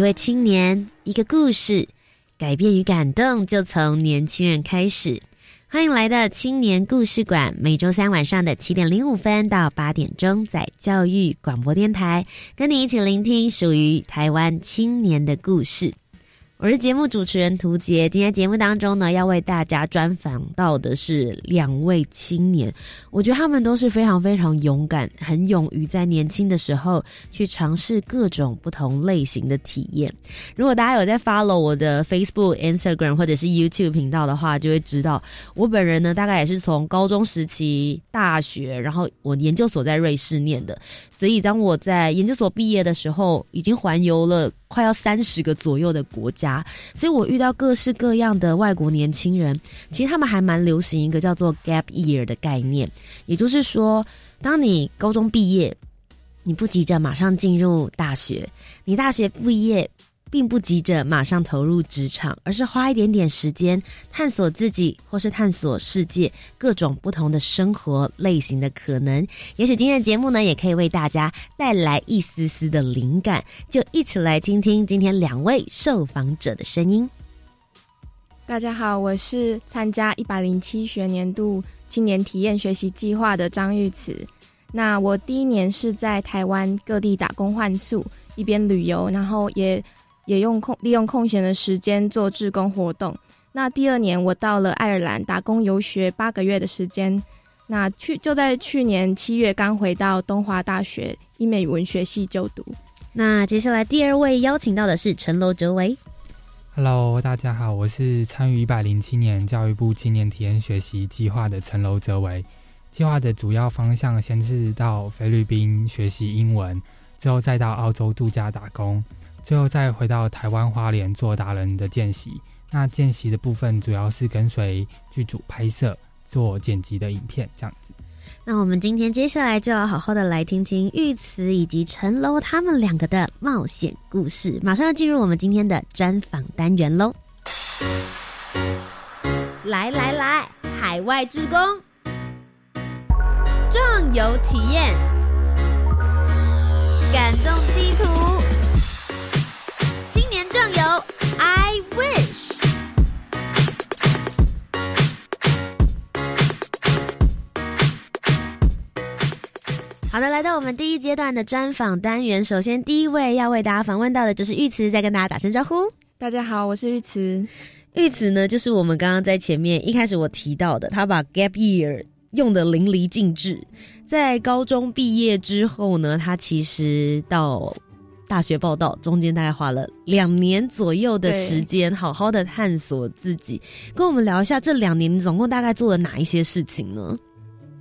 一位青年，一个故事，改变与感动就从年轻人开始。欢迎来到青年故事馆，每周三晚上的七点零五分到八点钟，在教育广播电台，跟你一起聆听属于台湾青年的故事。我是节目主持人涂杰，今天节目当中呢，要为大家专访到的是两位青年，我觉得他们都是非常非常勇敢，很勇于在年轻的时候去尝试各种不同类型的体验。如果大家有在 follow 我的 Facebook、Instagram 或者是 YouTube 频道的话，就会知道我本人呢，大概也是从高中时期、大学，然后我研究所在瑞士念的，所以当我在研究所毕业的时候，已经环游了。快要三十个左右的国家，所以我遇到各式各样的外国年轻人。其实他们还蛮流行一个叫做 gap year 的概念，也就是说，当你高中毕业，你不急着马上进入大学，你大学毕业。并不急着马上投入职场，而是花一点点时间探索自己，或是探索世界各种不同的生活类型的可能。也许今天的节目呢，也可以为大家带来一丝丝的灵感。就一起来听听今天两位受访者的声音。大家好，我是参加一百零七学年度青年体验学习计划的张玉慈。那我第一年是在台湾各地打工换宿，一边旅游，然后也。也用空利用空闲的时间做志工活动。那第二年我到了爱尔兰打工游学八个月的时间。那去就在去年七月刚回到东华大学英美文学系就读。那接下来第二位邀请到的是陈楼哲维。Hello，大家好，我是参与一百零七年教育部青年体验学习计划的陈楼哲维。计划的主要方向先是到菲律宾学习英文，之后再到澳洲度假打工。最后再回到台湾花莲做达人的见习，那见习的部分主要是跟随剧组拍摄、做剪辑的影片这样子。那我们今天接下来就要好好的来听听玉慈以及陈楼他们两个的冒险故事，马上要进入我们今天的专访单元喽！来来来，海外之工，壮游体验，感动地图。酱油，I wish。好的，来到我们第一阶段的专访单元。首先，第一位要为大家访问到的就是玉慈，再跟大家打声招呼。大家好，我是玉慈。玉慈呢，就是我们刚刚在前面一开始我提到的，他把 gap year 用的淋漓尽致。在高中毕业之后呢，他其实到。大学报道中间大概花了两年左右的时间，好好的探索自己。跟我们聊一下这两年你总共大概做了哪一些事情呢？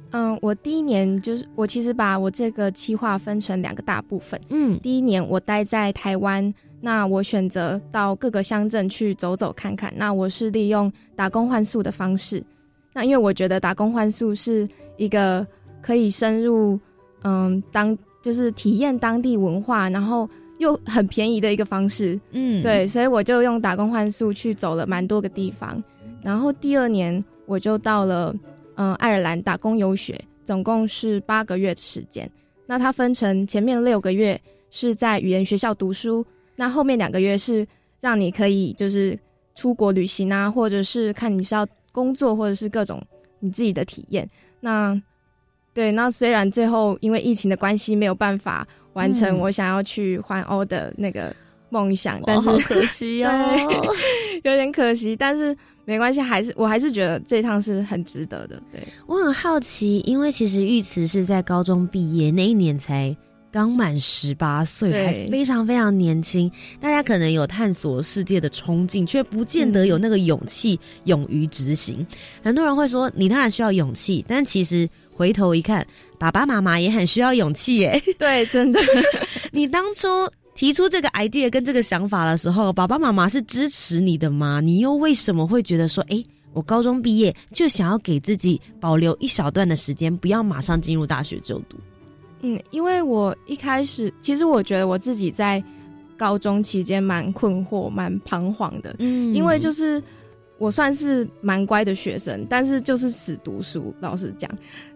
嗯，我第一年就是我其实把我这个计划分成两个大部分。嗯，第一年我待在台湾，那我选择到各个乡镇去走走看看。那我是利用打工换宿的方式。那因为我觉得打工换宿是一个可以深入嗯当。就是体验当地文化，然后又很便宜的一个方式，嗯，对，所以我就用打工换宿去走了蛮多个地方，然后第二年我就到了嗯爱尔兰打工游学，总共是八个月的时间。那它分成前面六个月是在语言学校读书，那后面两个月是让你可以就是出国旅行啊，或者是看你是要工作或者是各种你自己的体验。那对，那虽然最后因为疫情的关系没有办法完成我想要去环欧的那个梦想，但是可惜 哦，有点可惜，但是没关系，还是我还是觉得这趟是很值得的。对我很好奇，因为其实玉慈是在高中毕业那一年才刚满十八岁，还非常非常年轻。大家可能有探索世界的冲劲，却不见得有那个勇气勇于执行。很多人会说，你当然需要勇气，但其实回头一看，爸爸妈妈也很需要勇气耶。对，真的。你当初提出这个 idea 跟这个想法的时候，爸爸妈妈是支持你的吗？你又为什么会觉得说，哎？我高中毕业就想要给自己保留一小段的时间，不要马上进入大学就读。嗯，因为我一开始其实我觉得我自己在高中期间蛮困惑、蛮彷徨的。嗯，因为就是我算是蛮乖的学生，但是就是死读书，老实讲，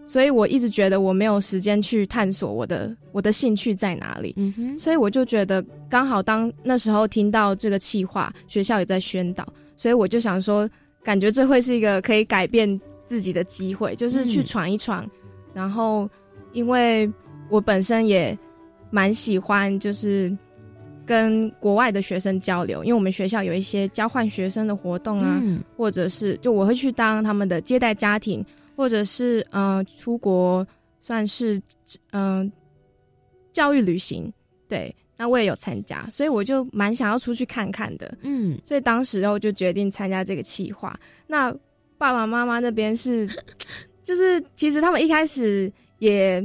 所以我一直觉得我没有时间去探索我的我的兴趣在哪里。嗯哼，所以我就觉得刚好当那时候听到这个气话，学校也在宣导，所以我就想说。感觉这会是一个可以改变自己的机会，就是去闯一闯。然后，因为我本身也蛮喜欢，就是跟国外的学生交流，因为我们学校有一些交换学生的活动啊，或者是就我会去当他们的接待家庭，或者是嗯出国算是嗯教育旅行，对。那我也有参加，所以我就蛮想要出去看看的。嗯，所以当时我就决定参加这个企划。那爸爸妈妈那边是，就是其实他们一开始也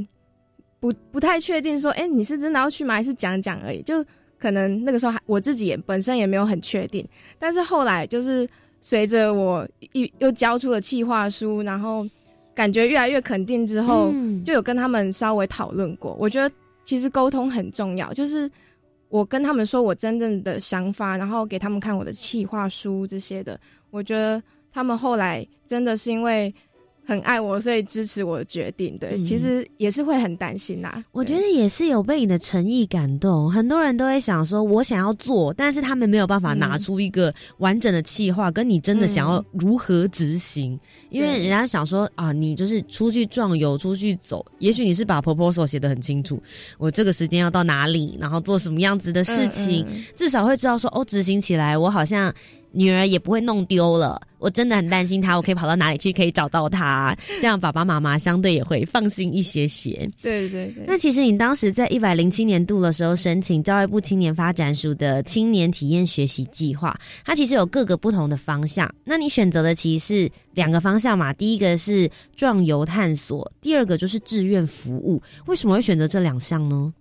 不不太确定，说，哎，你是真的要去吗？还是讲讲而已？就可能那个时候还我自己也本身也没有很确定。但是后来就是随着我一又交出了企划书，然后感觉越来越肯定之后，就有跟他们稍微讨论过。我觉得其实沟通很重要，就是。我跟他们说我真正的想法，然后给他们看我的企划书这些的。我觉得他们后来真的是因为。很爱我，所以支持我的决定。对，其实也是会很担心呐。我觉得也是有被你的诚意感动。很多人都会想说，我想要做，但是他们没有办法拿出一个完整的计划，跟你真的想要如何执行。因为人家想说啊，你就是出去壮游，出去走。也许你是把 proposal 写得很清楚，我这个时间要到哪里，然后做什么样子的事情，至少会知道说，哦，执行起来我好像。女儿也不会弄丢了，我真的很担心她，我可以跑到哪里去可以找到她，这样爸爸妈妈相对也会放心一些些。对对对。那其实你当时在一百零七年度的时候申请教育部青年发展署的青年体验学习计划，它其实有各个不同的方向。那你选择的其实是两个方向嘛？第一个是壮游探索，第二个就是志愿服务。为什么会选择这两项呢？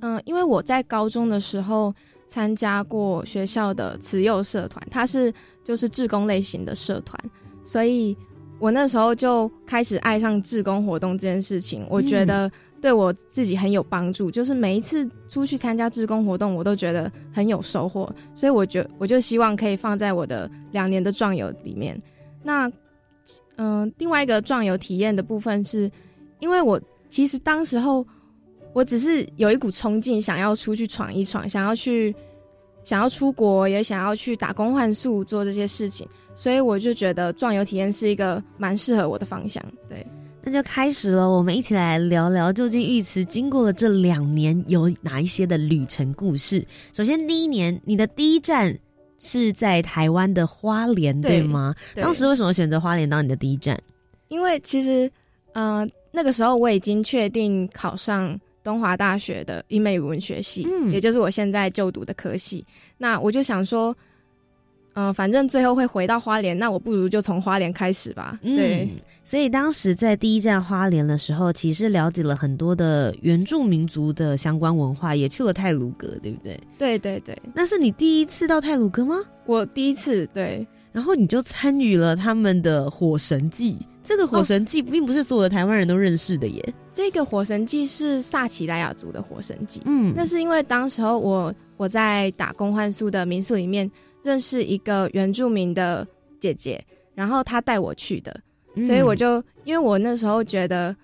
嗯，因为我在高中的时候。参加过学校的慈幼社团，它是就是志工类型的社团，所以我那时候就开始爱上志工活动这件事情。我觉得对我自己很有帮助，就是每一次出去参加志工活动，我都觉得很有收获。所以我觉我就希望可以放在我的两年的壮游里面。那嗯，另外一个壮游体验的部分是，因为我其实当时候。我只是有一股冲劲，想要出去闯一闯，想要去，想要出国，也想要去打工换宿做这些事情，所以我就觉得壮游体验是一个蛮适合我的方向。对，那就开始了，我们一起来聊聊，究竟玉慈经过了这两年有哪一些的旅程故事。首先，第一年你的第一站是在台湾的花莲，对吗？当时为什么选择花莲当你的第一站？因为其实，呃，那个时候我已经确定考上。东华大学的英美文学系，嗯，也就是我现在就读的科系。那我就想说，嗯，反正最后会回到花莲，那我不如就从花莲开始吧。对，所以当时在第一站花莲的时候，其实了解了很多的原住民族的相关文化，也去了泰鲁阁，对不对？对对对，那是你第一次到泰鲁阁吗？我第一次，对。然后你就参与了他们的火神祭。这个火神祭并不是所有的台湾人都认识的耶。这个火神祭是萨奇莱雅族的火神祭。嗯，那是因为当时候我我在打工换宿的民宿里面认识一个原住民的姐姐，然后她带我去的，所以我就因为我那时候觉得。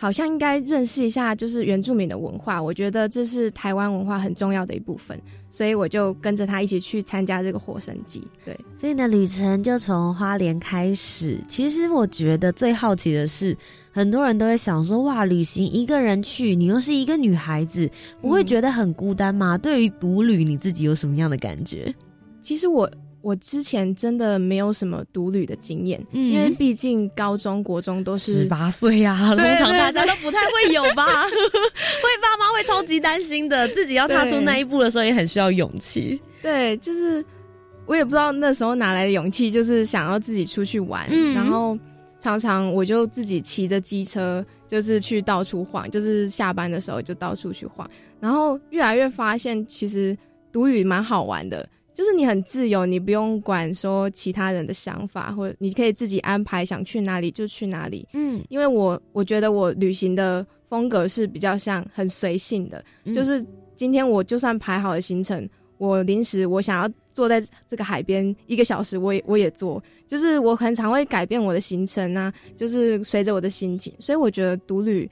好像应该认识一下，就是原住民的文化。我觉得这是台湾文化很重要的一部分，所以我就跟着他一起去参加这个火神祭。对，所以呢，旅程就从花莲开始。其实我觉得最好奇的是，很多人都会想说：哇，旅行一个人去，你又是一个女孩子，不会觉得很孤单吗？对于独旅，你自己有什么样的感觉？其实我我之前真的没有什么独旅的经验，因为毕竟高中国中都是十八岁啊，通常大家都不太会有吧？会爸妈会超级担心的，自己要踏出那一步的时候也很需要勇气。对，就是我也不知道那时候哪来的勇气，就是想要自己出去玩，然后常常我就自己骑着机车，就是去到处晃，就是下班的时候就到处去晃，然后越来越发现其实独旅蛮好玩的。就是你很自由，你不用管说其他人的想法，或者你可以自己安排想去哪里就去哪里。嗯，因为我我觉得我旅行的风格是比较像很随性的，就是今天我就算排好了行程，我临时我想要坐在这个海边一个小时，我也我也坐。就是我很常会改变我的行程啊，就是随着我的心情，所以我觉得独旅。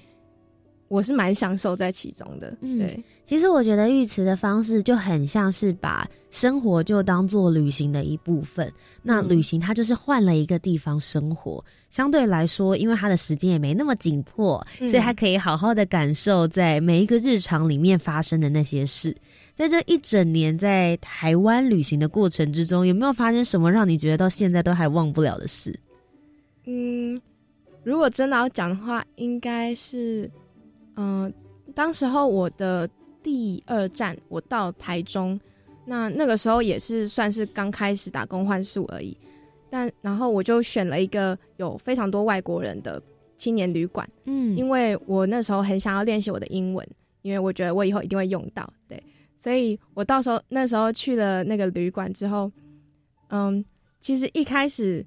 我是蛮享受在其中的，对。其实我觉得玉慈的方式就很像是把生活就当做旅行的一部分。那旅行它就是换了一个地方生活，相对来说，因为他的时间也没那么紧迫，所以他可以好好的感受在每一个日常里面发生的那些事。在这一整年在台湾旅行的过程之中，有没有发生什么让你觉得到现在都还忘不了的事？嗯，如果真的要讲的话，应该是。嗯，当时候我的第二站我到台中，那那个时候也是算是刚开始打工换宿而已，但然后我就选了一个有非常多外国人的青年旅馆，嗯，因为我那时候很想要练习我的英文，因为我觉得我以后一定会用到，对，所以我到时候那时候去了那个旅馆之后，嗯，其实一开始，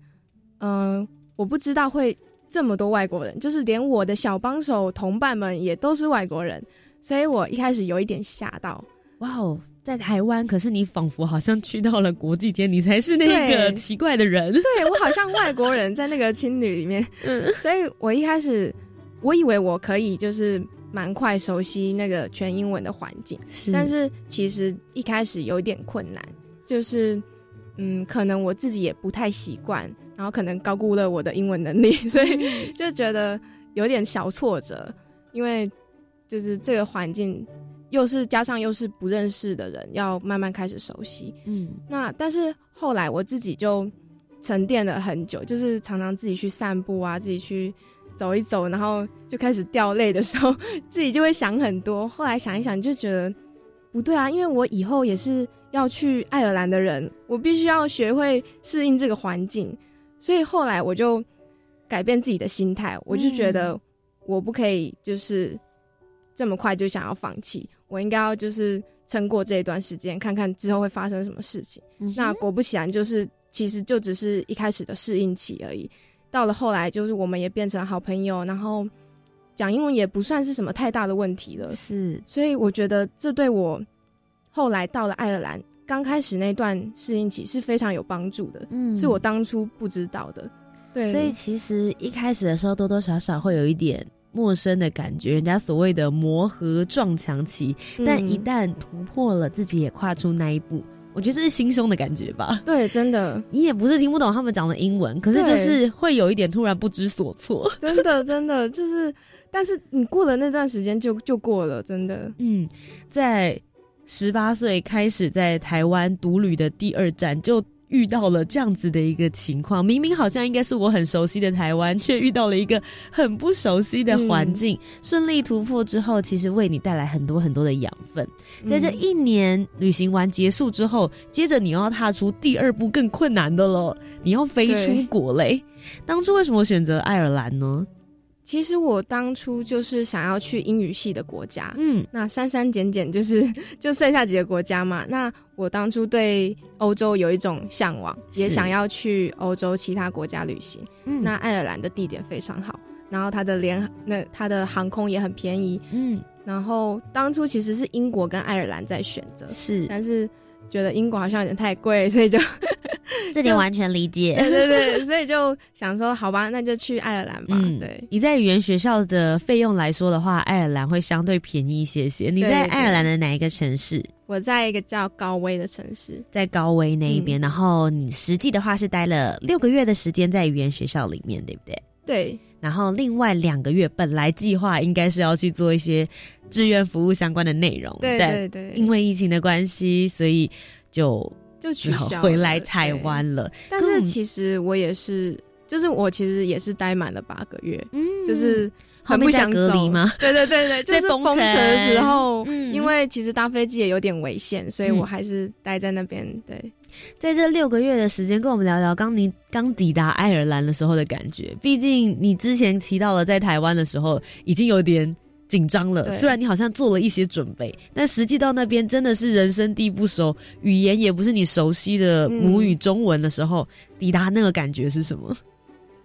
嗯，我不知道会。这么多外国人，就是连我的小帮手同伴们也都是外国人，所以我一开始有一点吓到。哇哦，在台湾，可是你仿佛好像去到了国际间，你才是那个奇怪的人。对我好像外国人在那个青旅里面，嗯，所以我一开始我以为我可以就是蛮快熟悉那个全英文的环境，但是其实一开始有一点困难，就是嗯，可能我自己也不太习惯。然后可能高估了我的英文能力，所以就觉得有点小挫折，因为就是这个环境又是加上又是不认识的人，要慢慢开始熟悉。嗯，那但是后来我自己就沉淀了很久，就是常常自己去散步啊，自己去走一走，然后就开始掉泪的时候，自己就会想很多。后来想一想，就觉得不对啊，因为我以后也是要去爱尔兰的人，我必须要学会适应这个环境。所以后来我就改变自己的心态，我就觉得我不可以就是这么快就想要放弃，我应该要就是撑过这一段时间，看看之后会发生什么事情。那果不其然，就是其实就只是一开始的适应期而已。到了后来，就是我们也变成好朋友，然后讲英文也不算是什么太大的问题了。是，所以我觉得这对我后来到了爱尔兰。刚开始那段适应期是非常有帮助的，嗯，是我当初不知道的，对，所以其实一开始的时候多多少少会有一点陌生的感觉，人家所谓的磨合撞墙期，但一旦突破了，自己也跨出那一步，我觉得这是心胸的感觉吧。对，真的，你也不是听不懂他们讲的英文，可是就是会有一点突然不知所措。真的，真的就是，但是你过了那段时间就就过了，真的，嗯，在。十八岁开始在台湾独旅的第二站，就遇到了这样子的一个情况。明明好像应该是我很熟悉的台湾，却遇到了一个很不熟悉的环境。顺利突破之后，其实为你带来很多很多的养分。在这一年旅行完结束之后，接着你又要踏出第二步更困难的了，你要飞出国嘞。当初为什么选择爱尔兰呢？其实我当初就是想要去英语系的国家，嗯，那删删减减就是 就剩下几个国家嘛。那我当初对欧洲有一种向往，也想要去欧洲其他国家旅行。嗯，那爱尔兰的地点非常好，然后它的联那它的航空也很便宜，嗯，然后当初其实是英国跟爱尔兰在选择，是，但是觉得英国好像有点太贵，所以就。这点完全理解，对对对，所以就想说，好吧，那就去爱尔兰吧。嗯，对。你在语言学校的费用来说的话，爱尔兰会相对便宜一些些。你在爱尔兰的哪一个城市？我在一个叫高威的城市，在高威那一边。然后你实际的话是待了六个月的时间在语言学校里面，对不对？对。然后另外两个月本来计划应该是要去做一些志愿服务相关的内容，对对对。因为疫情的关系，所以就。就取消回来台湾了。但是其实我也是，就是我其实也是待满了八个月，嗯，就是很不想隔离吗？对对对对，在封城的时候，因为其实搭飞机也有点危险，所以我还是待在那边。对，在这六个月的时间，跟我们聊聊刚你刚抵达爱尔兰的时候的感觉。毕竟你之前提到了在台湾的时候，已经有点。紧张了，虽然你好像做了一些准备，但实际到那边真的是人生地不熟，语言也不是你熟悉的母语中文的时候，抵达那个感觉是什么？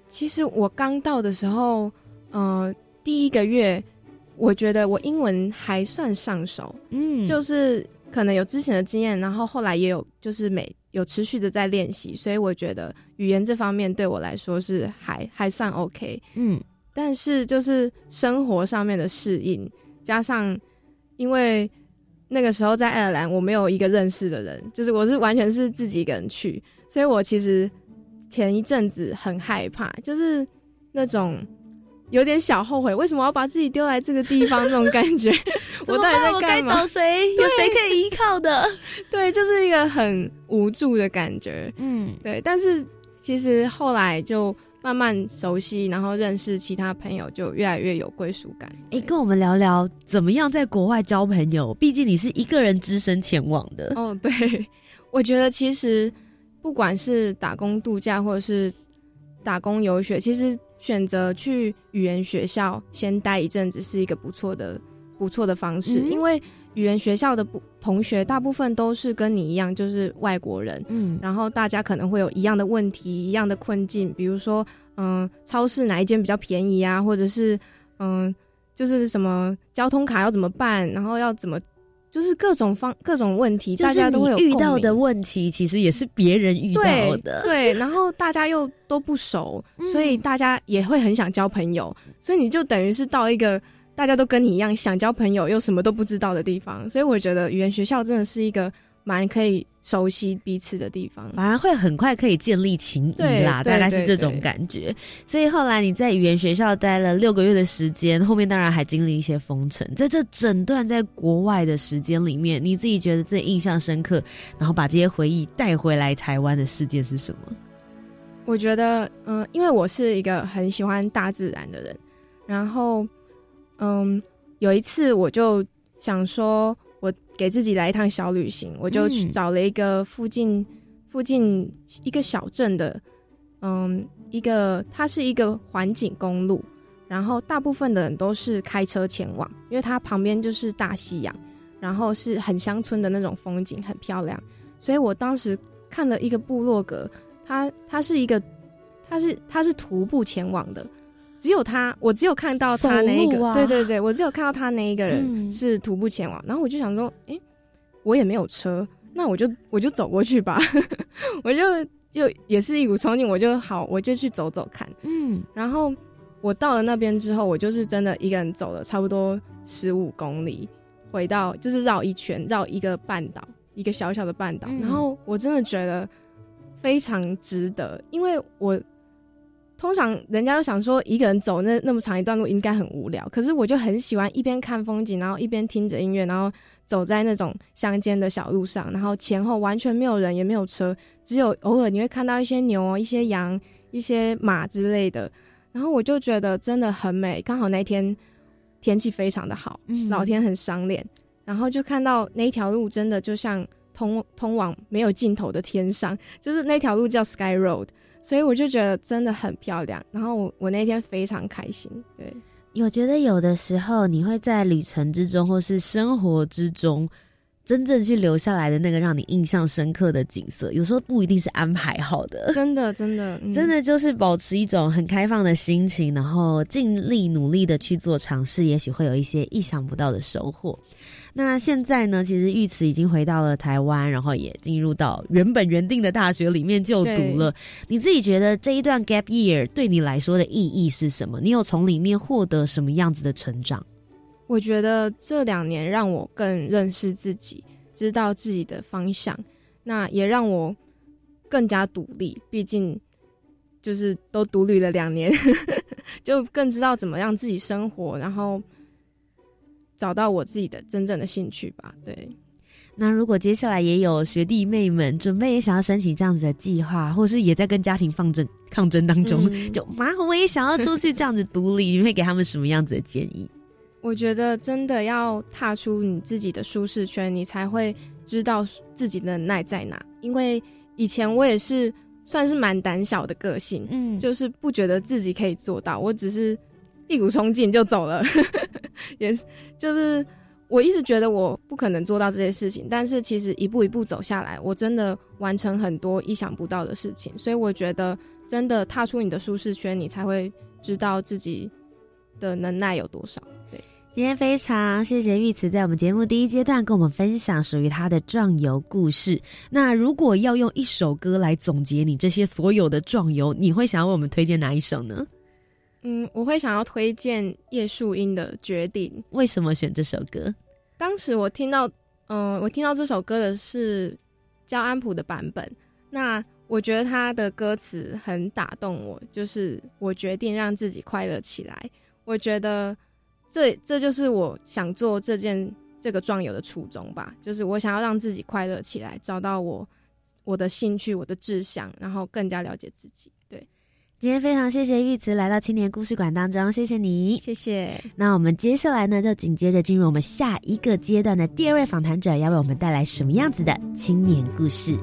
其实我刚到的时候，呃，第一个月，我觉得我英文还算上手，嗯，就是可能有之前的经验，然后后来也有就是每有持续的在练习，所以我觉得语言这方面对我来说是还还算 OK，嗯。但是就是生活上面的适应，加上因为那个时候在爱尔兰，我没有一个认识的人，就是我是完全是自己一个人去，所以我其实前一阵子很害怕，就是那种有点小后悔，为什么要把自己丢来这个地方那种感觉。我到底在干嘛？找谁？有谁可以依靠的？对，就是一个很无助的感觉。嗯，对。但是其实后来就。慢慢熟悉，然后认识其他朋友，就越来越有归属感。哎，跟我们聊聊怎么样在国外交朋友？毕竟你是一个人只身前往的。哦，对，我觉得其实不管是打工度假，或者是打工游学，其实选择去语言学校先待一阵子是一个不错的、不错的方式，因为。语言学校的不同学大部分都是跟你一样，就是外国人，嗯，然后大家可能会有一样的问题、一样的困境，比如说，嗯，超市哪一间比较便宜啊，或者是，嗯，就是什么交通卡要怎么办，然后要怎么，就是各种方各种问题，大家都会有遇到的问题，其实也是别人遇到的，对，然后大家又都不熟，所以大家也会很想交朋友，所以你就等于是到一个。大家都跟你一样想交朋友又什么都不知道的地方，所以我觉得语言学校真的是一个蛮可以熟悉彼此的地方，反而会很快可以建立情谊啦，大概是这种感觉。所以后来你在语言学校待了六个月的时间，后面当然还经历一些风尘。在这整段在国外的时间里面，你自己觉得最印象深刻，然后把这些回忆带回来台湾的事件是什么？我觉得，嗯，因为我是一个很喜欢大自然的人，然后。嗯，有一次我就想说，我给自己来一趟小旅行，我就去找了一个附近附近一个小镇的，嗯，一个它是一个环景公路，然后大部分的人都是开车前往，因为它旁边就是大西洋，然后是很乡村的那种风景，很漂亮。所以我当时看了一个部落格，它它是一个，它是它是徒步前往的。只有他，我只有看到他那一个，对对对，我只有看到他那一个人是徒步前往，然后我就想说，哎，我也没有车，那我就我就走过去吧，我就就也是一股冲劲，我就好，我就去走走看，嗯，然后我到了那边之后，我就是真的一个人走了差不多十五公里，回到就是绕一圈，绕一个半岛，一个小小的半岛，然后我真的觉得非常值得，因为我。通常人家都想说一个人走那那么长一段路应该很无聊，可是我就很喜欢一边看风景，然后一边听着音乐，然后走在那种乡间的小路上，然后前后完全没有人也没有车，只有偶尔你会看到一些牛、一些羊、一些马之类的，然后我就觉得真的很美。刚好那天天气非常的好，老天很赏脸，然后就看到那条路真的就像通通往没有尽头的天上，就是那条路叫 Sky Road。所以我就觉得真的很漂亮，然后我我那天非常开心。对，我觉得有的时候你会在旅程之中或是生活之中，真正去留下来的那个让你印象深刻的景色，有时候不一定是安排好的。真的，真的，真的就是保持一种很开放的心情，然后尽力努力的去做尝试，也许会有一些意想不到的收获。那现在呢？其实玉慈已经回到了台湾，然后也进入到原本原定的大学里面就读了。你自己觉得这一段 gap year 对你来说的意义是什么？你有从里面获得什么样子的成长？我觉得这两年让我更认识自己，知道自己的方向。那也让我更加独立。毕竟就是都独立了两年，就更知道怎么让自己生活，然后。找到我自己的真正的兴趣吧。对，那如果接下来也有学弟妹们准备也想要申请这样子的计划，或是也在跟家庭抗争抗争当中，就妈我也想要出去这样子独立，你会给他们什么样子的建议？我觉得真的要踏出你自己的舒适圈，你才会知道自己的耐在哪。因为以前我也是算是蛮胆小的个性，嗯，就是不觉得自己可以做到，我只是一股冲劲就走了，也就是。我一直觉得我不可能做到这些事情，但是其实一步一步走下来，我真的完成很多意想不到的事情。所以我觉得，真的踏出你的舒适圈，你才会知道自己的能耐有多少。对，今天非常谢谢玉慈在我们节目第一阶段跟我们分享属于他的壮游故事。那如果要用一首歌来总结你这些所有的壮游，你会想要为我们推荐哪一首呢？嗯，我会想要推荐叶树英的《决定》。为什么选这首歌？当时我听到，嗯，我听到这首歌的是焦安普的版本。那我觉得他的歌词很打动我，就是我决定让自己快乐起来。我觉得这这就是我想做这件这个壮游的初衷吧，就是我想要让自己快乐起来，找到我我的兴趣、我的志向，然后更加了解自己。对今天非常谢谢玉慈来到青年故事馆当中，谢谢你，谢谢。那我们接下来呢，就紧接着进入我们下一个阶段的第二位访谈者，要为我们带来什么样子的青年故事？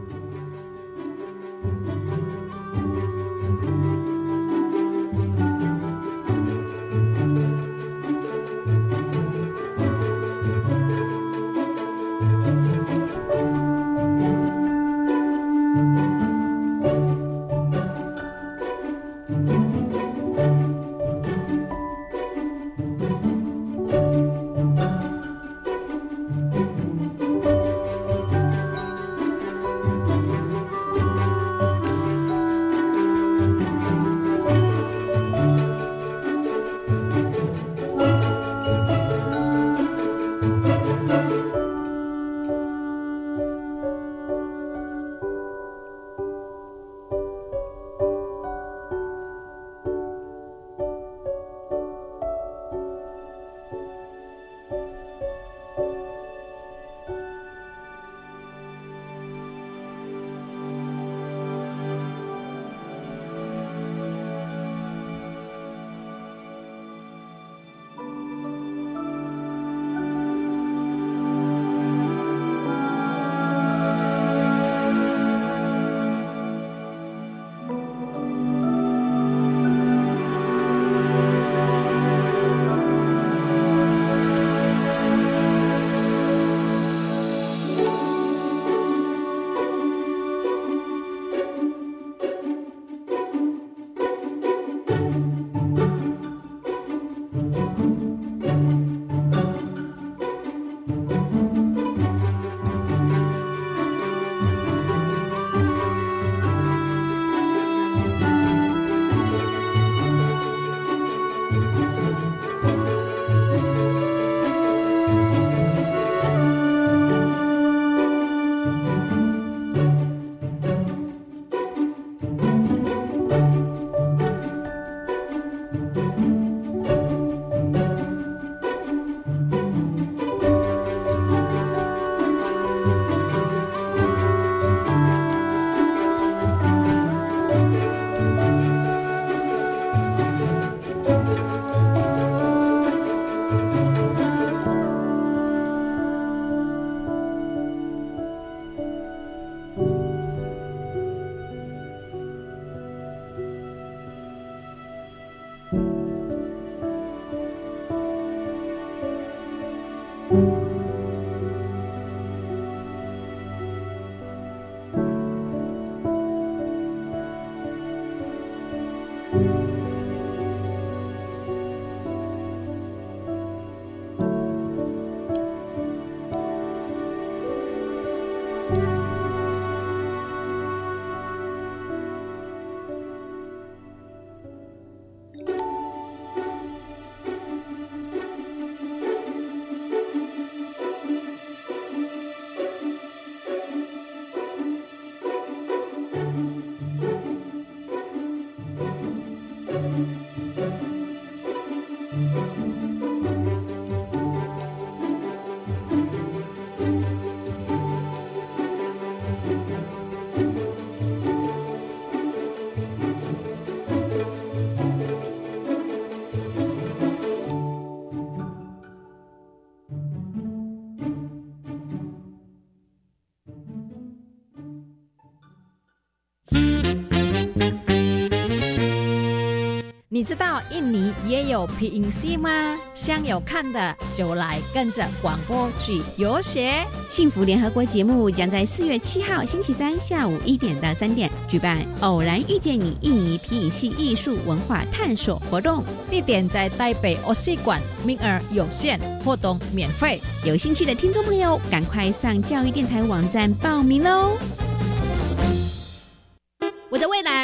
你知道印尼也有皮影戏吗？想有看的就来跟着广播剧游学。幸福联合国节目将在四月七号星期三下午一点到三点举办“偶然遇见你”印尼皮影戏艺术文化探索活动，地点在台北欧戏馆，名额有限，活动免费。有兴趣的听众朋友，赶快上教育电台网站报名喽！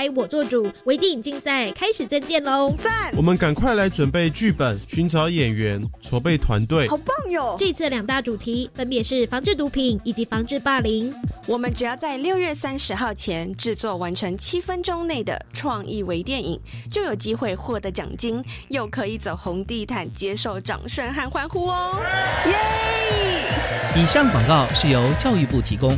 我做主，微电影竞赛开始征件喽！赞！我们赶快来准备剧本，寻找演员，筹备团队。好棒哟！这次两大主题分别是防治毒品以及防治霸凌。我们只要在六月三十号前制作完成七分钟内的创意微电影，就有机会获得奖金，又可以走红地毯，接受掌声和欢呼哦！耶！以上广告是由教育部提供。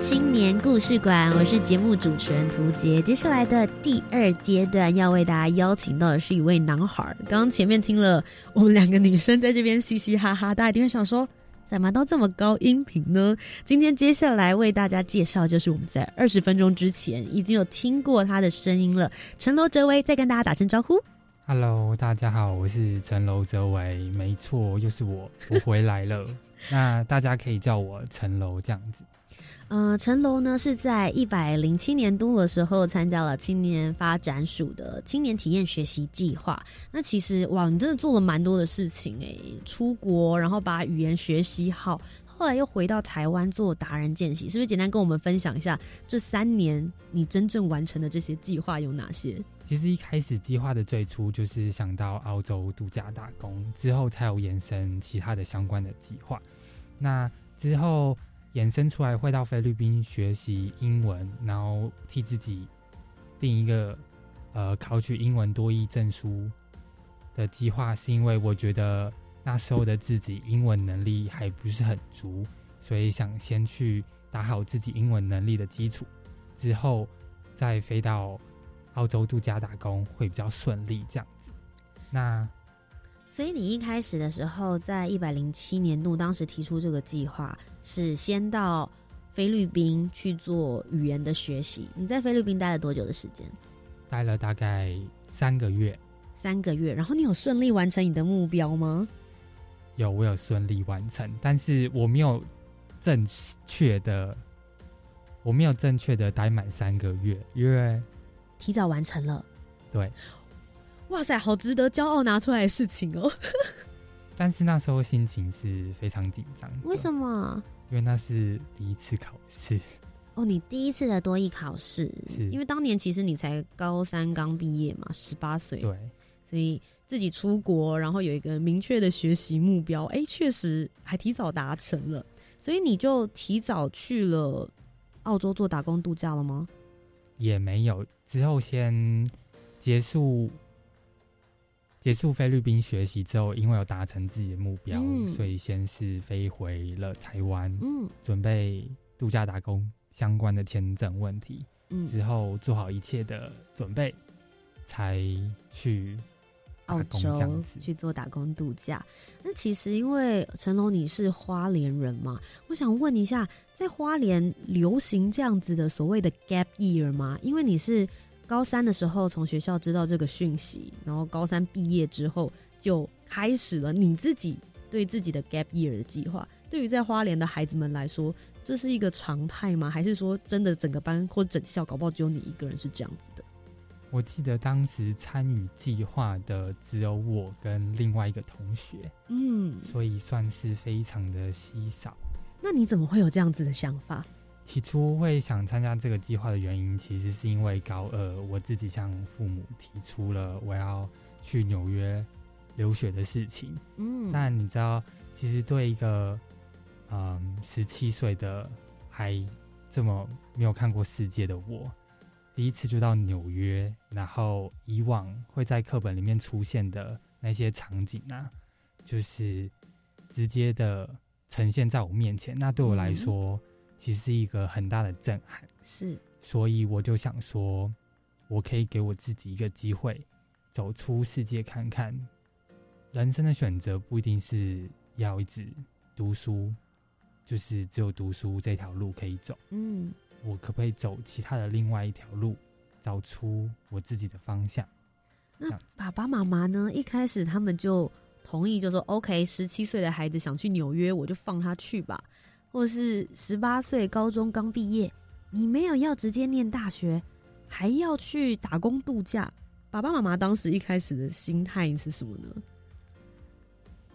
青年故事馆，我是节目主持人涂杰。接下来的第二阶段要为大家邀请到的是一位男孩。刚刚前面听了我们两个女生在这边嘻嘻哈哈，大家一定会想说，怎么都这么高音频呢？今天接下来为大家介绍，就是我们在二十分钟之前已经有听过他的声音了。陈楼哲威再跟大家打声招呼，Hello，大家好，我是陈楼哲维，没错，又是我，我回来了。那大家可以叫我陈楼这样子。嗯，陈楼呢是在一百零七年度的时候参加了青年发展署的青年体验学习计划。那其实哇，你真的做了蛮多的事情诶，出国，然后把语言学习好，后来又回到台湾做达人见习，是不是？简单跟我们分享一下这三年你真正完成的这些计划有哪些？其实一开始计划的最初就是想到澳洲度假打工，之后才有延伸其他的相关的计划。那之后。延伸出来会到菲律宾学习英文，然后替自己定一个呃考取英文多译证书的计划，是因为我觉得那时候的自己英文能力还不是很足，所以想先去打好自己英文能力的基础，之后再飞到澳洲度假打工会比较顺利这样子。那所以你一开始的时候，在一百零七年度，当时提出这个计划是先到菲律宾去做语言的学习。你在菲律宾待了多久的时间？待了大概三个月。三个月，然后你有顺利完成你的目标吗？有，我有顺利完成，但是我没有正确的，我没有正确的待满三个月，因为提早完成了。对。哇塞，好值得骄傲拿出来的事情哦！但是那时候心情是非常紧张。为什么？因为那是第一次考试。哦，你第一次的多艺考试，是因为当年其实你才高三刚毕业嘛，十八岁。对，所以自己出国，然后有一个明确的学习目标，哎，确实还提早达成了。所以你就提早去了澳洲做打工度假了吗？也没有，之后先结束。结束菲律宾学习之后，因为有达成自己的目标，所以先是飞回了台湾，嗯，准备度假打工相关的签证问题，嗯，之后做好一切的准备，才去澳洲去做打工度假。那其实因为成龙你是花莲人嘛，我想问一下，在花莲流行这样子的所谓的 gap year 吗？因为你是。高三的时候从学校知道这个讯息，然后高三毕业之后就开始了你自己对自己的 gap year 的计划。对于在花莲的孩子们来说，这是一个常态吗？还是说真的整个班或整校搞不好只有你一个人是这样子的？我记得当时参与计划的只有我跟另外一个同学，嗯，所以算是非常的稀少。那你怎么会有这样子的想法？起初会想参加这个计划的原因，其实是因为高二我自己向父母提出了我要去纽约留学的事情。嗯，但你知道，其实对一个嗯十七岁的还这么没有看过世界的我，第一次就到纽约，然后以往会在课本里面出现的那些场景啊，就是直接的呈现在我面前。那对我来说。其实是一个很大的震撼，是，所以我就想说，我可以给我自己一个机会，走出世界看看。人生的选择不一定是要一直读书，就是只有读书这条路可以走。嗯，我可不可以走其他的另外一条路，找出我自己的方向？那爸爸妈妈呢？一开始他们就同意，就说 OK，十七岁的孩子想去纽约，我就放他去吧。或是十八岁高中刚毕业，你没有要直接念大学，还要去打工度假，爸爸妈妈当时一开始的心态是什么呢？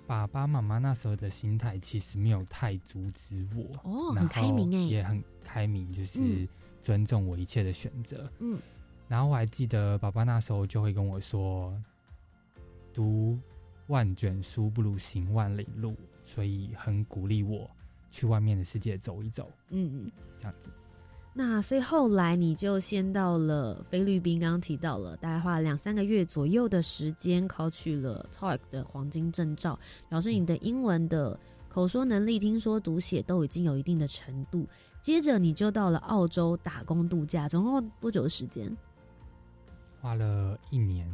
爸爸妈妈那时候的心态其实没有太阻止我哦，很开明哎，也很开明，就是尊重我一切的选择。嗯，然后我还记得爸爸那时候就会跟我说：“读万卷书不如行万里路”，所以很鼓励我。去外面的世界走一走，嗯嗯，这样子。那所以后来你就先到了菲律宾，刚刚提到了，大概花了两三个月左右的时间考取了 TOEIC 的黄金证照，表示你的英文的口说能力、听说读写都已经有一定的程度。接着你就到了澳洲打工度假，总共多久的时间？花了一年，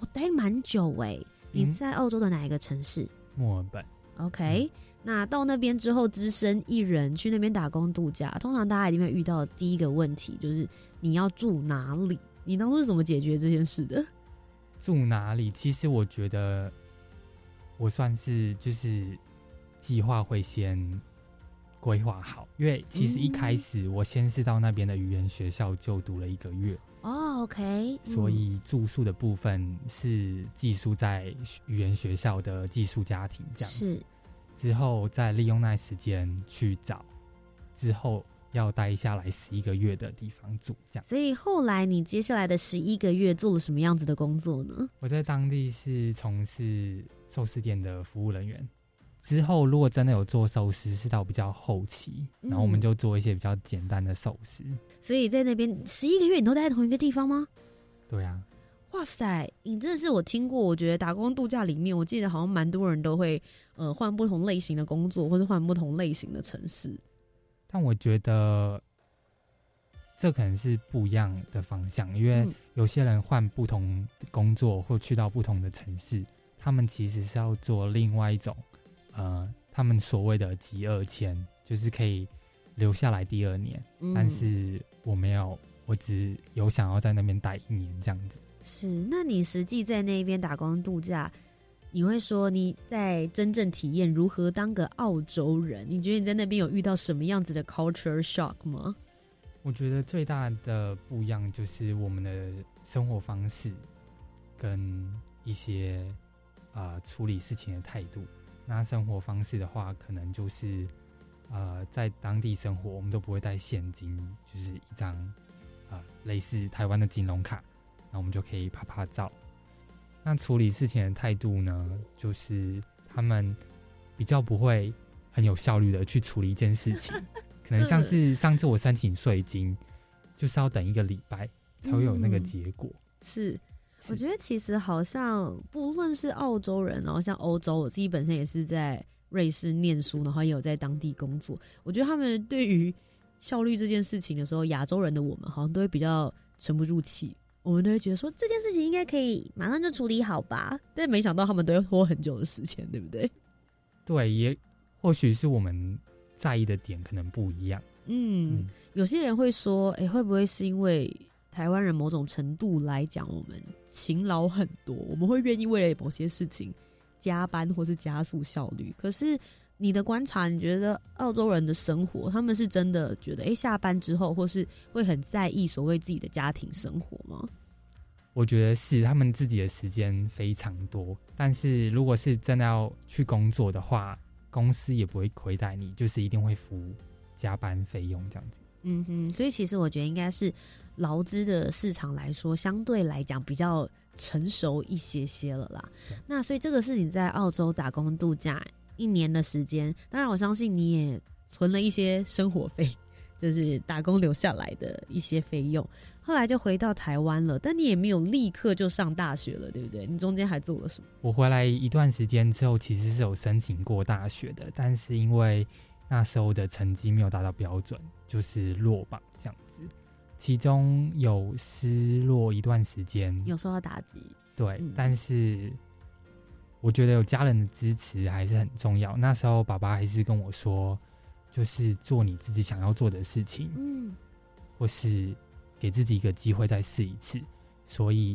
我待蛮久哎。你在澳洲的哪一个城市？墨尔本。OK。那到那边之后，只身一人去那边打工度假，通常大家一定会遇到第一个问题就是你要住哪里？你当初是怎么解决这件事的？住哪里？其实我觉得我算是就是计划会先规划好，因为其实一开始我先是到那边的语言学校就读了一个月哦，OK，所以住宿的部分是寄宿在语言学校的寄宿家庭这样子。之后再利用那时间去找，之后要待下来十一个月的地方住，这样。所以后来你接下来的十一个月做了什么样子的工作呢？我在当地是从事寿司店的服务人员。之后如果真的有做寿司，是到比较后期，然后我们就做一些比较简单的寿司。所以在那边十一个月，你都待在同一个地方吗？对啊。哇塞，你真的是我听过，我觉得打工度假里面，我记得好像蛮多人都会，呃，换不同类型的工作，或者换不同类型的城市。但我觉得这可能是不一样的方向，因为有些人换不同工作或去到不同的城市，他们其实是要做另外一种，呃，他们所谓的“极二签”，就是可以留下来第二年。但是我没有，我只有想要在那边待一年这样子。是，那你实际在那边打工度假，你会说你在真正体验如何当个澳洲人？你觉得你在那边有遇到什么样子的 culture shock 吗？我觉得最大的不一样就是我们的生活方式跟一些啊处理事情的态度。那生活方式的话，可能就是呃在当地生活，我们都不会带现金，就是一张啊类似台湾的金融卡。那我们就可以拍拍照。那处理事情的态度呢？就是他们比较不会很有效率的去处理一件事情，可能像是上次我申请税金，就是要等一个礼拜才会有那个结果。是，我觉得其实好像不论是澳洲人，然后像欧洲，我自己本身也是在瑞士念书，然后也有在当地工作。我觉得他们对于效率这件事情的时候，亚洲人的我们好像都会比较沉不住气。我们都会觉得说这件事情应该可以马上就处理好吧，但没想到他们都要拖很久的时间，对不对？对，也或许是我们在意的点可能不一样。嗯，有些人会说，哎，会不会是因为台湾人某种程度来讲，我们勤劳很多，我们会愿意为了某些事情加班或是加速效率？可是你的观察，你觉得澳洲人的生活，他们是真的觉得，哎，下班之后，或是会很在意所谓自己的家庭生活吗？我觉得是，他们自己的时间非常多，但是如果是真的要去工作的话，公司也不会亏待你，就是一定会付加班费用这样子。嗯哼，所以其实我觉得应该是劳资的市场来说，相对来讲比较成熟一些些了啦。那所以这个是你在澳洲打工度假。一年的时间，当然我相信你也存了一些生活费，就是打工留下来的一些费用。后来就回到台湾了，但你也没有立刻就上大学了，对不对？你中间还做了什么？我回来一段时间之后，其实是有申请过大学的，但是因为那时候的成绩没有达到标准，就是落榜这样子。其中有失落一段时间，有受到打击。对，但是。我觉得有家人的支持还是很重要。那时候爸爸还是跟我说，就是做你自己想要做的事情，嗯，或是给自己一个机会再试一次。所以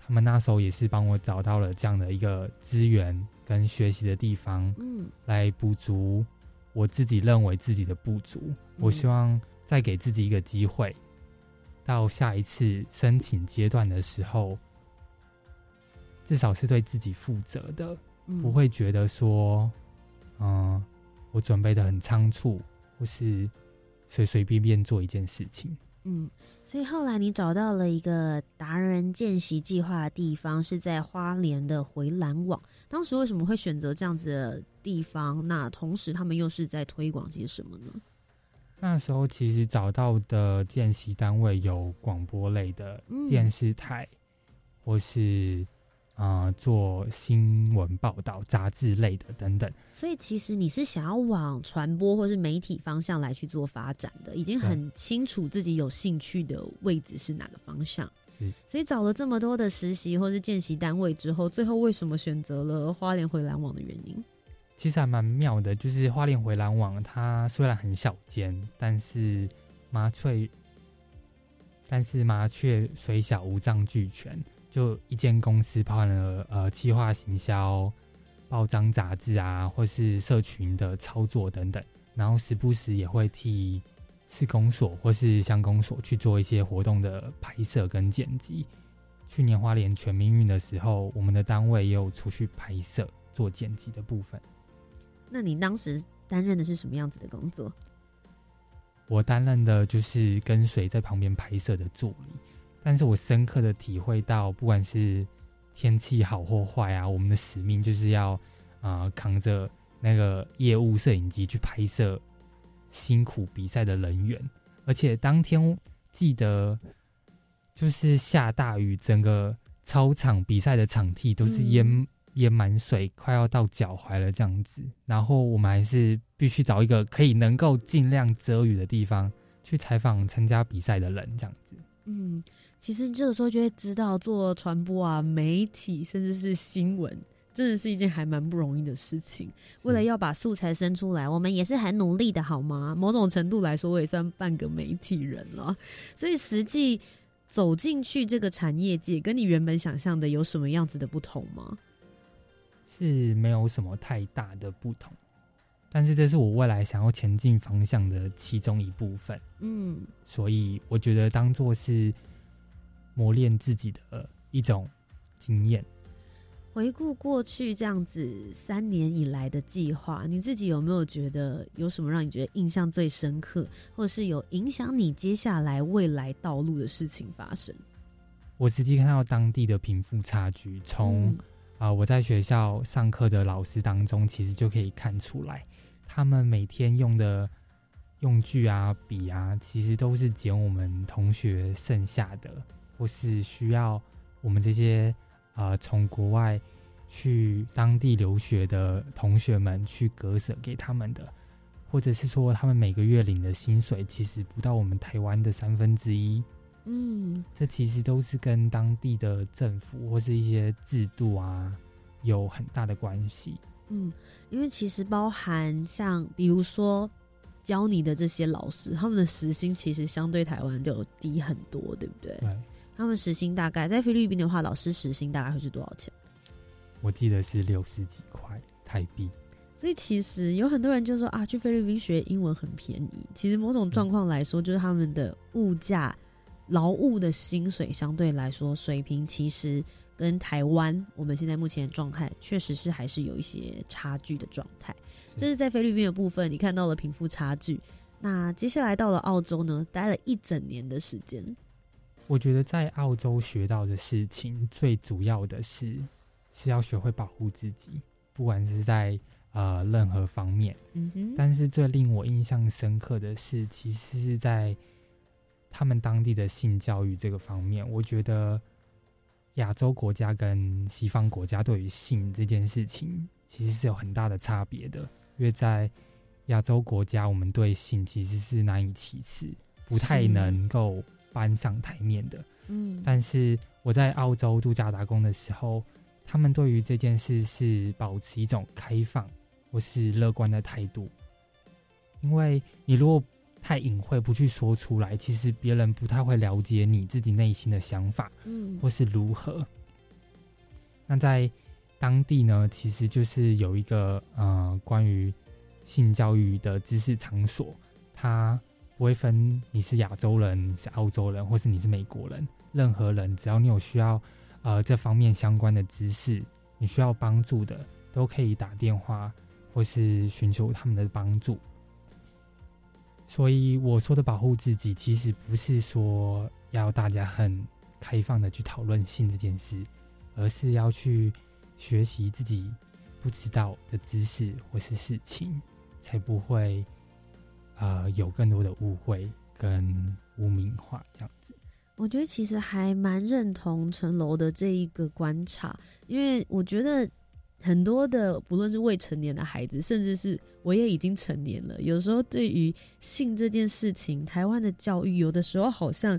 他们那时候也是帮我找到了这样的一个资源跟学习的地方，嗯，来补足我自己认为自己的不足。我希望再给自己一个机会，到下一次申请阶段的时候。至少是对自己负责的，不会觉得说，嗯，我准备的很仓促，或是随随便便做一件事情。嗯，所以后来你找到了一个达人见习计划的地方，是在花莲的回蓝网。当时为什么会选择这样子的地方？那同时他们又是在推广些什么呢？那时候其实找到的见习单位有广播类的电视台，或是。啊，做新闻报道、杂志类的等等。所以其实你是想要往传播或是媒体方向来去做发展的，已经很清楚自己有兴趣的位置是哪个方向。是，所以找了这么多的实习或是见习单位之后，最后为什么选择了花莲回蓝网的原因？其实还蛮妙的，就是花莲回蓝网，它虽然很小间，但是麻雀，但是麻雀虽小，五脏俱全。就一间公司，包含了呃，企划、行销、报章、杂志啊，或是社群的操作等等。然后时不时也会替市公所或是乡公所去做一些活动的拍摄跟剪辑。去年花莲全民运的时候，我们的单位也有出去拍摄做剪辑的部分。那你当时担任的是什么样子的工作？我担任的就是跟随在旁边拍摄的助理。但是我深刻的体会到，不管是天气好或坏啊，我们的使命就是要啊扛着那个业务摄影机去拍摄辛苦比赛的人员，而且当天记得就是下大雨，整个操场比赛的场地都是淹淹满水，快要到脚踝了这样子。然后我们还是必须找一个可以能够尽量遮雨的地方去采访参加比赛的人，这样子。嗯。其实这个时候就会知道，做传播啊、媒体，甚至是新闻，真的是一件还蛮不容易的事情。为了要把素材生出来，我们也是很努力的，好吗？某种程度来说，我也算半个媒体人了。所以实际走进去这个产业界，跟你原本想象的有什么样子的不同吗？是没有什么太大的不同，但是这是我未来想要前进方向的其中一部分。嗯，所以我觉得当做是。磨练自己的一种经验。回顾过去这样子三年以来的计划，你自己有没有觉得有什么让你觉得印象最深刻，或者是有影响你接下来未来道路的事情发生？我实际看到当地的贫富差距，从啊我在学校上课的老师当中，其实就可以看出来，他们每天用的用具啊、笔啊，其实都是捡我们同学剩下的。或是需要我们这些呃从国外去当地留学的同学们去割舍给他们的，或者是说他们每个月领的薪水其实不到我们台湾的三分之一。嗯，这其实都是跟当地的政府或是一些制度啊有很大的关系。嗯，因为其实包含像比如说教你的这些老师，他们的时薪其实相对台湾就低很多，对不对？对。他们时薪大概在菲律宾的话，老师时薪大概会是多少钱？我记得是六十几块台币。所以其实有很多人就说啊，去菲律宾学英文很便宜。其实某种状况来说，就是他们的物价、劳务的薪水相对来说水平，其实跟台湾我们现在目前的状态，确实是还是有一些差距的状态。这是在菲律宾的部分，你看到了贫富差距。那接下来到了澳洲呢，待了一整年的时间。我觉得在澳洲学到的事情，最主要的是是要学会保护自己，不管是在呃任何方面。嗯哼。但是最令我印象深刻的是，其实是在他们当地的性教育这个方面，我觉得亚洲国家跟西方国家对于性这件事情，其实是有很大的差别的。因为在亚洲国家，我们对性其实是难以启齿，不太能够搬上台面的。嗯，但是我在澳洲度假打工的时候，他们对于这件事是保持一种开放或是乐观的态度。因为你如果太隐晦，不去说出来，其实别人不太会了解你自己内心的想法，嗯，或是如何。那在当地呢，其实就是有一个呃，关于性教育的知识场所，它不会分你是亚洲人、是澳洲人，或是你是美国人，任何人只要你有需要呃这方面相关的知识，你需要帮助的，都可以打电话或是寻求他们的帮助。所以我说的保护自己，其实不是说要大家很开放的去讨论性这件事，而是要去。学习自己不知道的知识或是事情，才不会呃有更多的误会跟污名化这样子。我觉得其实还蛮认同陈楼的这一个观察，因为我觉得很多的不论是未成年的孩子，甚至是我也已经成年了，有时候对于性这件事情，台湾的教育有的时候好像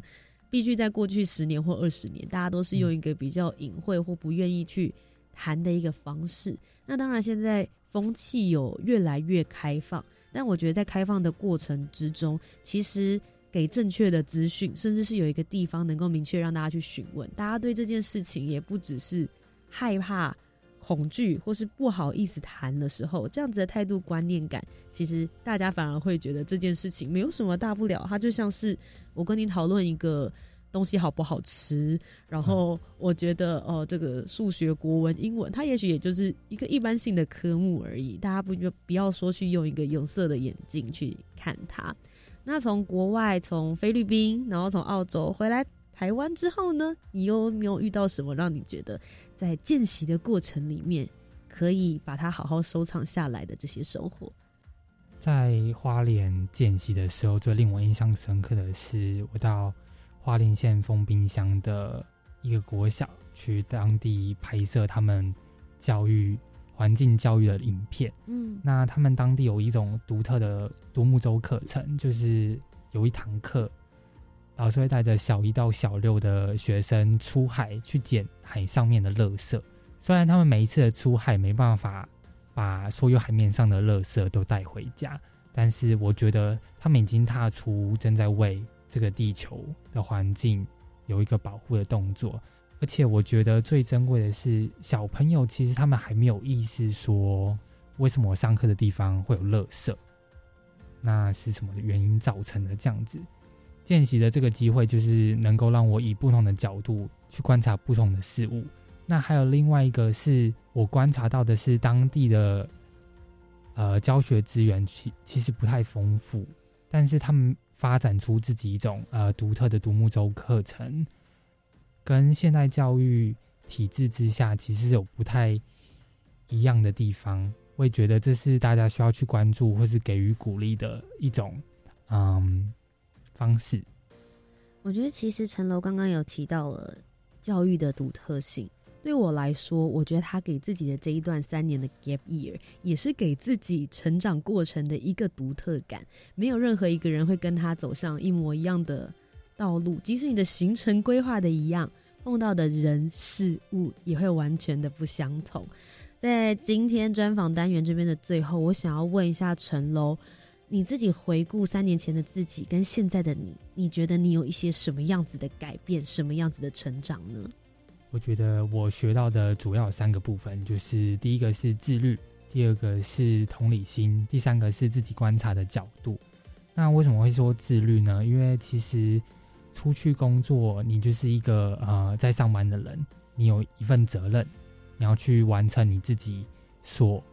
必须在过去十年或二十年，大家都是用一个比较隐晦或不愿意去。谈的一个方式，那当然现在风气有越来越开放，但我觉得在开放的过程之中，其实给正确的资讯，甚至是有一个地方能够明确让大家去询问，大家对这件事情也不只是害怕、恐惧或是不好意思谈的时候，这样子的态度观念感，其实大家反而会觉得这件事情没有什么大不了，它就像是我跟你讨论一个。东西好不好吃？然后我觉得，哦，这个数学、国文、英文，它也许也就是一个一般性的科目而已。大家不就不要说去用一个有色的眼镜去看它。那从国外，从菲律宾，然后从澳洲回来台湾之后呢，你有没有遇到什么让你觉得在见习的过程里面可以把它好好收藏下来的这些收获？在花莲见习的时候，最令我印象深刻的是，我到。花莲县封冰箱的一个国小，去当地拍摄他们教育环境教育的影片。嗯，那他们当地有一种独特的独木舟课程，就是有一堂课，老师会带着小一到小六的学生出海去捡海上面的垃圾。虽然他们每一次的出海没办法把所有海面上的垃圾都带回家，但是我觉得他们已经踏出正在为。这个地球的环境有一个保护的动作，而且我觉得最珍贵的是，小朋友其实他们还没有意识说，为什么我上课的地方会有垃圾，那是什么原因造成的？这样子，见习的这个机会就是能够让我以不同的角度去观察不同的事物。那还有另外一个是我观察到的是，当地的呃教学资源其其实不太丰富，但是他们。发展出自己一种呃独特的独木舟课程，跟现代教育体制之下其实有不太一样的地方。我也觉得这是大家需要去关注或是给予鼓励的一种嗯方式。我觉得其实陈楼刚刚有提到了教育的独特性。对我来说，我觉得他给自己的这一段三年的 gap year，也是给自己成长过程的一个独特感。没有任何一个人会跟他走上一模一样的道路，即使你的行程规划的一样，碰到的人事物也会完全的不相同。在今天专访单元这边的最后，我想要问一下陈楼，你自己回顾三年前的自己跟现在的你，你觉得你有一些什么样子的改变，什么样子的成长呢？我觉得我学到的主要三个部分，就是第一个是自律，第二个是同理心，第三个是自己观察的角度。那为什么会说自律呢？因为其实出去工作，你就是一个呃在上班的人，你有一份责任，你要去完成你自己所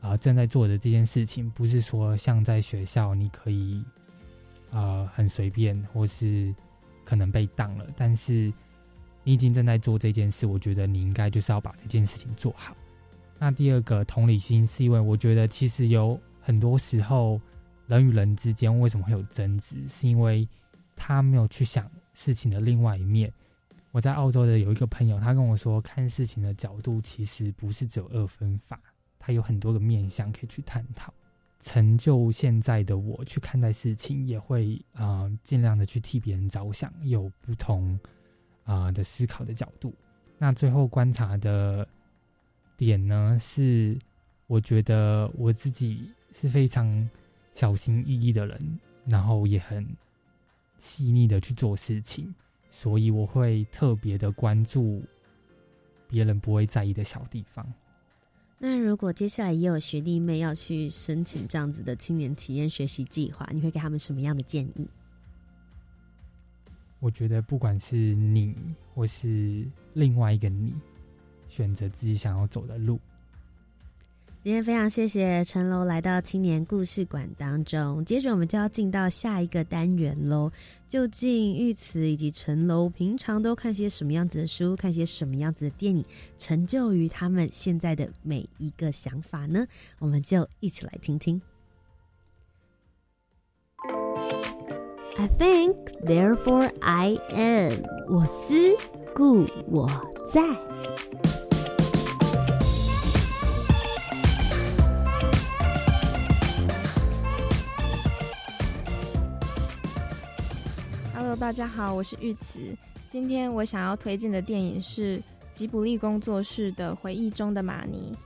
啊正在做的这件事情，不是说像在学校你可以呃很随便，或是可能被当了，但是你已经正在做这件事，我觉得你应该就是要把这件事情做好。那第二个同理心，是因为我觉得其实有很多时候。人与人之间为什么会有争执？是因为他没有去想事情的另外一面。我在澳洲的有一个朋友，他跟我说，看事情的角度其实不是只有二分法，他有很多个面向可以去探讨。成就现在的我去看待事情，也会啊尽量的去替别人着想，有不同啊的思考的角度。那最后观察的点呢，是我觉得我自己是非常。小心翼翼的人，然后也很细腻的去做事情，所以我会特别的关注别人不会在意的小地方。那如果接下来也有学弟妹要去申请这样子的青年体验学习计划，你会给他们什么样的建议？我觉得不管是你或是另外一个你，选择自己想要走的路。今天非常谢谢陈楼来到青年故事馆当中，接着我们就要进到下一个单元喽。究竟玉慈以及陈楼平常都看些什么样子的书，看些什么样子的电影，成就于他们现在的每一个想法呢？我们就一起来听听。I think, therefore I am。我思故我在。Hello，大家好，我是玉慈。今天我想要推荐的电影是吉卜力工作室的《回忆中的玛尼》。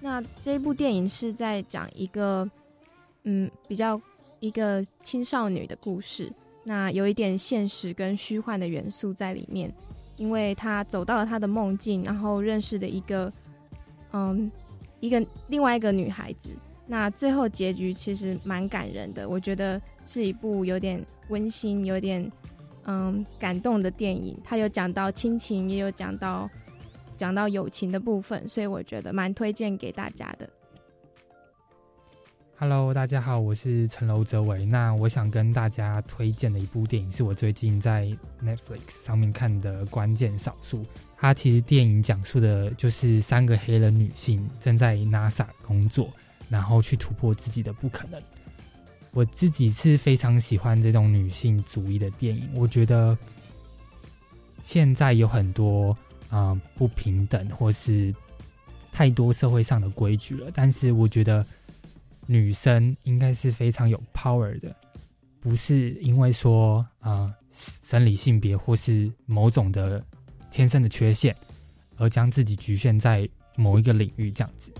那这部电影是在讲一个，嗯，比较一个青少女的故事。那有一点现实跟虚幻的元素在里面，因为她走到了她的梦境，然后认识的一个，嗯，一个另外一个女孩子。那最后结局其实蛮感人的，我觉得是一部有点温馨、有点嗯感动的电影。它有讲到亲情，也有讲到讲到友情的部分，所以我觉得蛮推荐给大家的。Hello，大家好，我是陈楼哲伟。那我想跟大家推荐的一部电影，是我最近在 Netflix 上面看的《关键少数》。它其实电影讲述的就是三个黑人女性正在 NASA 工作。然后去突破自己的不可能。我自己是非常喜欢这种女性主义的电影。我觉得现在有很多啊不平等，或是太多社会上的规矩了。但是我觉得女生应该是非常有 power 的，不是因为说啊生理性别或是某种的天生的缺陷，而将自己局限在某一个领域这样子。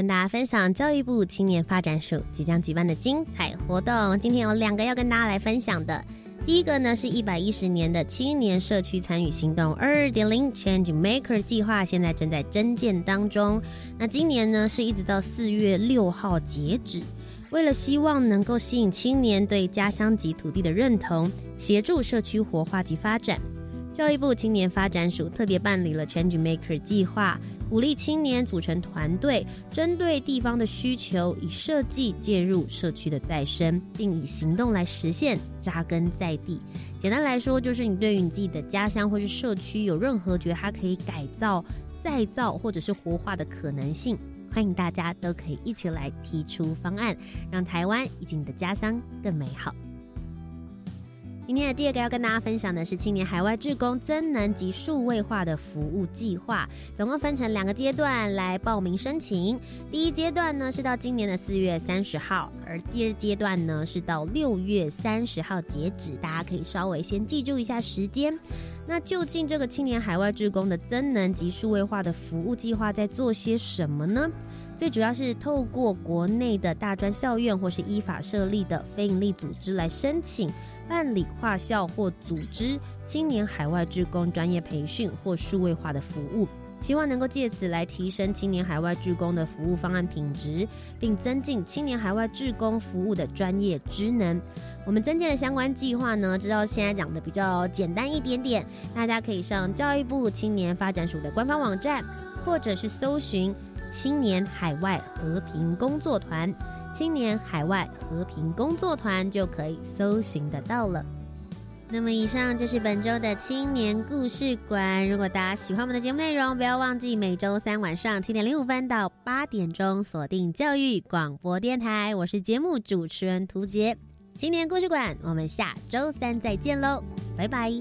跟大家分享教育部青年发展署即将举办的精彩活动。今天有两个要跟大家来分享的。第一个呢，是一百一十年的青年社区参与行动二点零 Change Maker 计划，现在正在征建当中。那今年呢，是一直到四月六号截止。为了希望能够吸引青年对家乡及土地的认同，协助社区活化及发展。教育部青年发展署特别办理了 Change Maker 计划，鼓励青年组成团队，针对地方的需求，以设计介入社区的再生，并以行动来实现扎根在地。简单来说，就是你对于你自己的家乡或是社区有任何觉得它可以改造、再造或者是活化的可能性，欢迎大家都可以一起来提出方案，让台湾以及你的家乡更美好。今天的第二个要跟大家分享的是青年海外志工增能及数位化的服务计划，总共分成两个阶段来报名申请。第一阶段呢是到今年的四月三十号，而第二阶段呢是到六月三十号截止。大家可以稍微先记住一下时间。那究竟这个青年海外志工的增能及数位化的服务计划在做些什么呢？最主要是透过国内的大专校院或是依法设立的非营利组织来申请。办理跨校或组织青年海外志工专业培训或数位化的服务，希望能够借此来提升青年海外志工的服务方案品质，并增进青年海外志工服务的专业职能。我们增建的相关计划呢，知道现在讲的比较简单一点点，大家可以上教育部青年发展署的官方网站，或者是搜寻青年海外和平工作团。青年海外和平工作团就可以搜寻得到了。那么，以上就是本周的青年故事馆。如果大家喜欢我们的节目内容，不要忘记每周三晚上七点零五分到八点钟锁定教育广播电台。我是节目主持人涂杰，青年故事馆，我们下周三再见喽，拜拜。